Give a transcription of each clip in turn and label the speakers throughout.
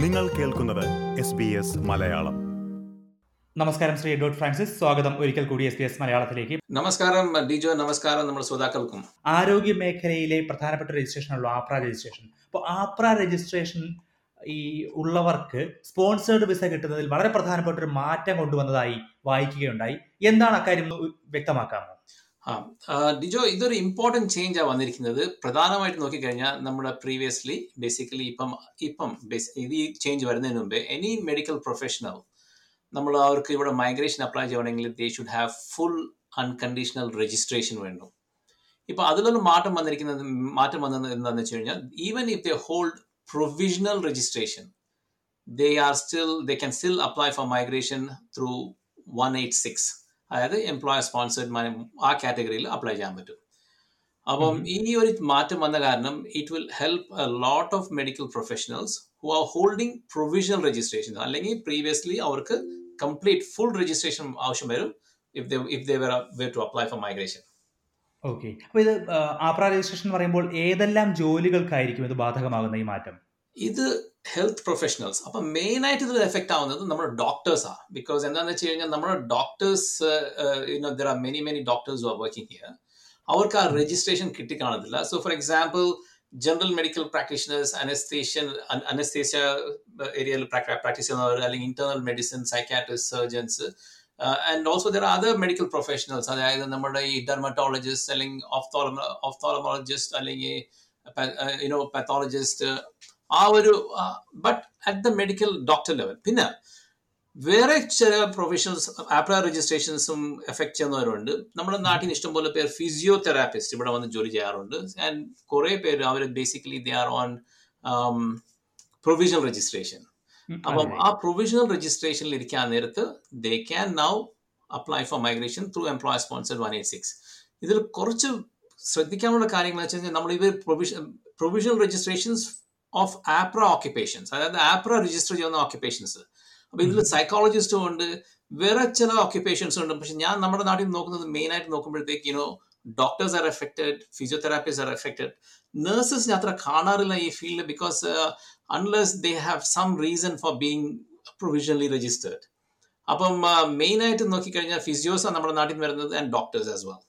Speaker 1: നിങ്ങൾ കേൾക്കുന്നത് S B S Malayalam.
Speaker 2: നമസ്കാരം ശ്രീ ഡോട്ട് ഫ്രാൻസിസ്. സ്വാഗതം ഒരിക്കൽ കൂടി എസ് ബി എസ് മലയാളത്തിലേക്ക്.
Speaker 3: നമസ്കാരം ഡിജോ. നമസ്കാരം നമ്മൾ ശ്രോതാക്കൾക്കും.
Speaker 2: ആരോഗ്യ മേഖലയിലെ പ്രധാനപ്പെട്ട രജിസ്ട്രേഷനാണല്ലോ ആപ്ര രജിസ്ട്രേഷൻ അപ്പോൾ ആപ്ര രജിസ്ട്രേഷൻ ഈ ഉള്ളവർക്ക് സ്പോൺസേർഡ് വിസ കിട്ടുന്നതിൽ വളരെ പ്രധാനപ്പെട്ട ഒരു മാറ്റം കൊണ്ടുവന്നതായി വായിക്കുകയുണ്ടായി. എന്താണ് അക്കാര്യം വ്യക്തമാക്കാമോ?
Speaker 3: ആ ഡിജോ ഇതൊരു ഇമ്പോർട്ടന്റ് ചേഞ്ച് ആ വന്നിരിക്കുന്നത്. പ്രധാനമായിട്ട് നോക്കിക്കഴിഞ്ഞാൽ നമ്മുടെ പ്രീവിയസ്ലി ബേസിക്കലി ഇപ്പം ഇപ്പം ഇത് ഈ ചേഞ്ച് വരുന്നതിന് മുമ്പേ എനി മെഡിക്കൽ പ്രൊഫഷണൽ നമ്മൾ അവർക്ക് ഇവിടെ മൈഗ്രേഷൻ അപ്ലൈ ചെയ്യണമെങ്കിൽ they should have full unconditional registration വേണം ഇപ്പൊ അതിലൊരു മാറ്റം വന്നിരിക്കുന്നത് മാറ്റം വന്നത് എന്താണെന്ന് വെച്ച് കഴിഞ്ഞാൽ even if they hold provisional registration they are still they can still apply for migration through one eight six അതായത് എംപ്ലോയർ സ്പോൺസേഡ് ആ കാറ്റഗറിയിൽ അപ്ലൈ ചെയ്യാൻ പറ്റും. അപ്പം. ഈ ഒരു മാറ്റം വന്ന കാരണം it will help a lot of medical professionals who are holding provisional registration അല്ലെങ്കിൽ പ്രീവിയസ്ലി അവർക്ക് കംപ്ലീറ്റ് ഫുൾ രജിസ്ട്രേഷൻ ആവശ്യം വരും if they if they were to apply for migration
Speaker 2: okay അപ്പോൾ ഇത് ആപ്രാ രജിസ്ട്രേഷൻ പറയുമ്പോൾ ഏതെല്ലാം ജോലികൾക്കായിരിക്കും ഇത് ബാധകമാകുന്ന ഈ മാറ്റം?
Speaker 3: ഇത് ഹെൽത്ത് പ്രൊഫഷണൽസ് അപ്പൊ മെയിൻ ആയിട്ട് ഇതിൽ എഫക്ട് ആവുന്നത് നമ്മുടെ ഡോക്ടേഴ്സാ ബിക്കോസ് എന്താണെന്ന് വെച്ച് കഴിഞ്ഞാൽ നമ്മുടെ doctors you know there are many many doctors are working here അവർക്ക് ആ registration കിട്ടിക്കാണത്തില്ല. So for example general medical practitioners anaesthesian anaesthesia ഏരിയയിൽ പ്രാക്ടീസ് ചെയ്യുന്നവർ അല്ലെങ്കിൽ internal medicine psychiatrist surgeons and also the other medical professionals അതായത് നമ്മുടെ ഈ dermatologist അല്ലെങ്കിൽ ഓഫ്തോളമോളജിസ്റ്റ് അല്ലെങ്കിൽ യുനോ പാത്തോളജിസ്റ്റ് ആ ഒരു but at the medical doctor level പിന്നെ വേറെ ചില പ്രൊഫഷണൽസ് ആപ്ല രജിസ്ട്രേഷൻസും എഫക്ട് ചെയ്യുന്നവരുണ്ട്. നമ്മുടെ നാട്ടിൽ ഇഷ്ടംപോലെ പേർ ഫിസിയോതെറാപ്പിസ്റ്റ് ഇവിടെ വന്ന് ജോലി ചെയ്യാറുണ്ട്. ആൻഡ് കുറെ പേര് അവർ basically they are on provisional
Speaker 2: registration
Speaker 3: അപ്പം ആ പ്രൊവിഷണൽ രജിസ്ട്രേഷനിൽ ഇരിക്കാൻ നേരത്ത് they can now apply for migration through employer sponsored one eight six ഇതിൽ കുറച്ച് ശ്രദ്ധിക്കാനുള്ള കാര്യങ്ങൾ വെച്ച് കഴിഞ്ഞാൽ നമ്മൾ ഇവർ provision provisional registrations of AHPRA occupations അതായത് ആപ്ര രജിസ്റ്റർ ചെയ്യുന്ന ഓക്യുപ്പേഷൻസ് അപ്പൊ ഇതിൽ സൈക്കോളജിസ്റ്റും ഉണ്ട്. വേറെ ചില ഓക്യുപ്പേഷൻസ് ഉണ്ട്. പക്ഷെ ഞാൻ നമ്മുടെ നാട്ടിൽ നോക്കുന്നത് മെയിൻ ആയിട്ട് നോക്കുമ്പോഴത്തേക്ക് you know doctors are affected physiotherapist are affected നേഴ്സസിന് അത്ര കാണാറില്ല ഈ field because unless they have some reason for being provisionally registered അപ്പം മെയിൻ ആയിട്ട് നോക്കിക്കഴിഞ്ഞാൽ ഫിസിയോസ് നമ്മുടെ നാട്ടിൽ വരുന്നത് and doctors as well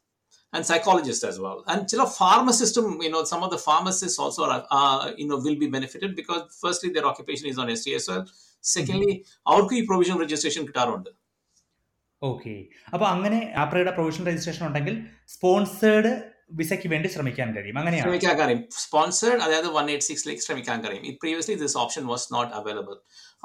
Speaker 3: and psychologists as well. And ചില pharmacists, you know, some of the pharmacists also are, uh, you know, will be benefited because firstly their occupation is on STSL. Secondly, അവർക്ക് ഈ provision registration കിട്ടാറുണ്ട്
Speaker 2: okay അപ്പോൾ അങ്ങനെ ആപ്രയുടെ provisional registration ഉണ്ടെങ്കിൽ sponsored വിസയ്ക്ക് വേണ്ടി ശ്രമിക്കാൻ കഴിയും. അങ്ങനെയാണ്?
Speaker 3: ശ്രമിക്കാൻ കഴിയും. സ്പോൺസേഡ് അതായത് വൺ എയ്റ്റ് സിക്സിലേക്ക് ശ്രമിക്കാൻ കഴിയും. ഈ previously this option was not available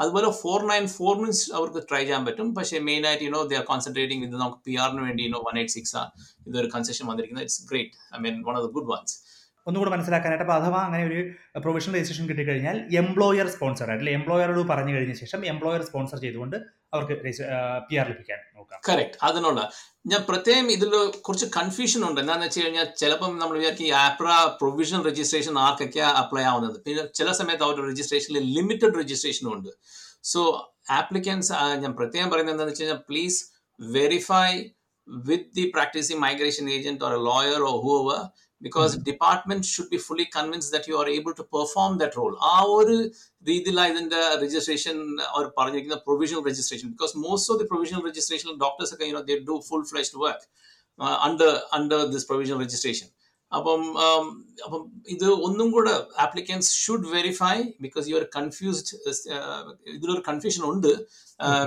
Speaker 3: അതുപോലെ ഫോർ നയൻ ഫോർ മിൻസ് അവർക്ക് ട്രൈ ചെയ്യാൻ പറ്റും. പക്ഷേ മെയിൻ ആയിട്ട് യുനോ ദേ ആർ കോൺസെൻട്രേറ്റിംഗ് ഇത് നമുക്ക് പി ആറിന് വേണ്ടി യുനോ വൺ എയ്റ്റ് സിക്സ് ആണ് ഇതൊരു കൺസെഷൻ വന്നിരിക്കുന്നത്. It's great I mean one of the good ones
Speaker 2: ഒന്നുകൂടെ മനസ്സിലാക്കാനായിട്ട് അപ്പോൾ അഥവാ അങ്ങനെ ഒരു പ്രൊവിഷണൽ രജിസ്ട്രേഷൻ കിട്ടിക്കഴിഞ്ഞാൽ എംപ്ലോയർ സ്പോൺസർ ആയിട്ട് എംപ്ലോയറോട് പറഞ്ഞു കഴിഞ്ഞ ശേഷം എംപ്ലോയർ സ്പോൺസർ ചെയ്തുകൊണ്ട് അവർക്ക് പി ആർ ലഭിക്കാൻ നോക്കാം.
Speaker 3: കറക്റ്റ് അതിനുള്ള. ഞാൻ പ്രത്യേകം ഇതിൽ കുറച്ച് കൺഫ്യൂഷൻ ഉണ്ട്. എന്താണെന്ന് വെച്ച് കഴിഞ്ഞാൽ ചിലപ്പം നമ്മൾ വിചാരിക്കും ആപ്ര പ്രൊവിഷണൽ രജിസ്ട്രേഷൻ ആർക്കൊക്കെയാണ് അപ്ലൈ ആവുന്നത്. പിന്നെ ചില സമയത്ത് അവരുടെ രജിസ്ട്രേഷനിൽ ലിമിറ്റഡ് രജിസ്ട്രേഷനും ഉണ്ട്. സോ ആപ്ലിക്കൻസ് ഞാൻ പ്രത്യേകം പറയുന്നത് എന്താണെന്ന് വെച്ച് കഴിഞ്ഞാൽ please verify with the practising migration agent or a lawyer or whoever because department should be fully convinced that you are able to perform that role ആ ഒരു രീതിയിലാണ് ഇതിന്റെ രജിസ്ട്രേഷൻ അവർ പറഞ്ഞിരിക്കുന്ന provisional registration because most of the provisional registration doctors ഒക്കെ you know they do full fleshed work under under this provisional registration അപ്പം um, അപ്പം ഇത് ഒന്നും കൂടെ applicants should verify because you are confused ഇതിലൊരു കൺഫ്യൂഷൻ ഉണ്ട്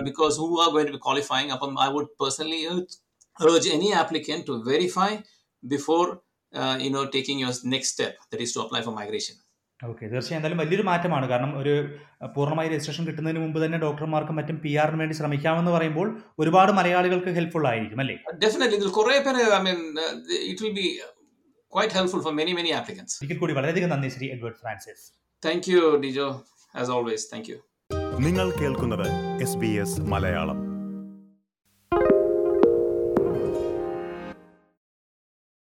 Speaker 3: because who are going to be qualifying അപ്പം I would personally urge any applicant to verify before uh, you know taking your next step that is to apply for migration.
Speaker 2: Okay തീർച്ചയായും. എന്തായാലും വലിയൊരു മാറ്റമാണ്. കാരണം ഒരു അഹ്, പൂർണമായി registration കിട്ടുന്നതിന് മുമ്പ് തന്നെ ഡോക്ടർമാർക്കും മറ്റും പി ആറിന് വേണ്ടി ശ്രമിക്കാമെന്ന് പറയുമ്പോൾ ഒരുപാട് മലയാളികൾക്ക് ഹെൽപ്ഫുൾ ആയിരിക്കും അല്ലേ?
Speaker 3: ഡെഫിനറ്റ്ലി ഇതിൽ കുറേ പേര് i mean it it will be quite helpful for many many applicants.
Speaker 2: ഒരിക്കൽ കൂടി വളരെയധികം നന്ദി Shri Edward Francis.
Speaker 3: Thank you Dijo as always thank you
Speaker 1: നിങ്ങൾ കേൾക്കുന്നത് എസ് ബി എസ് മലയാളം.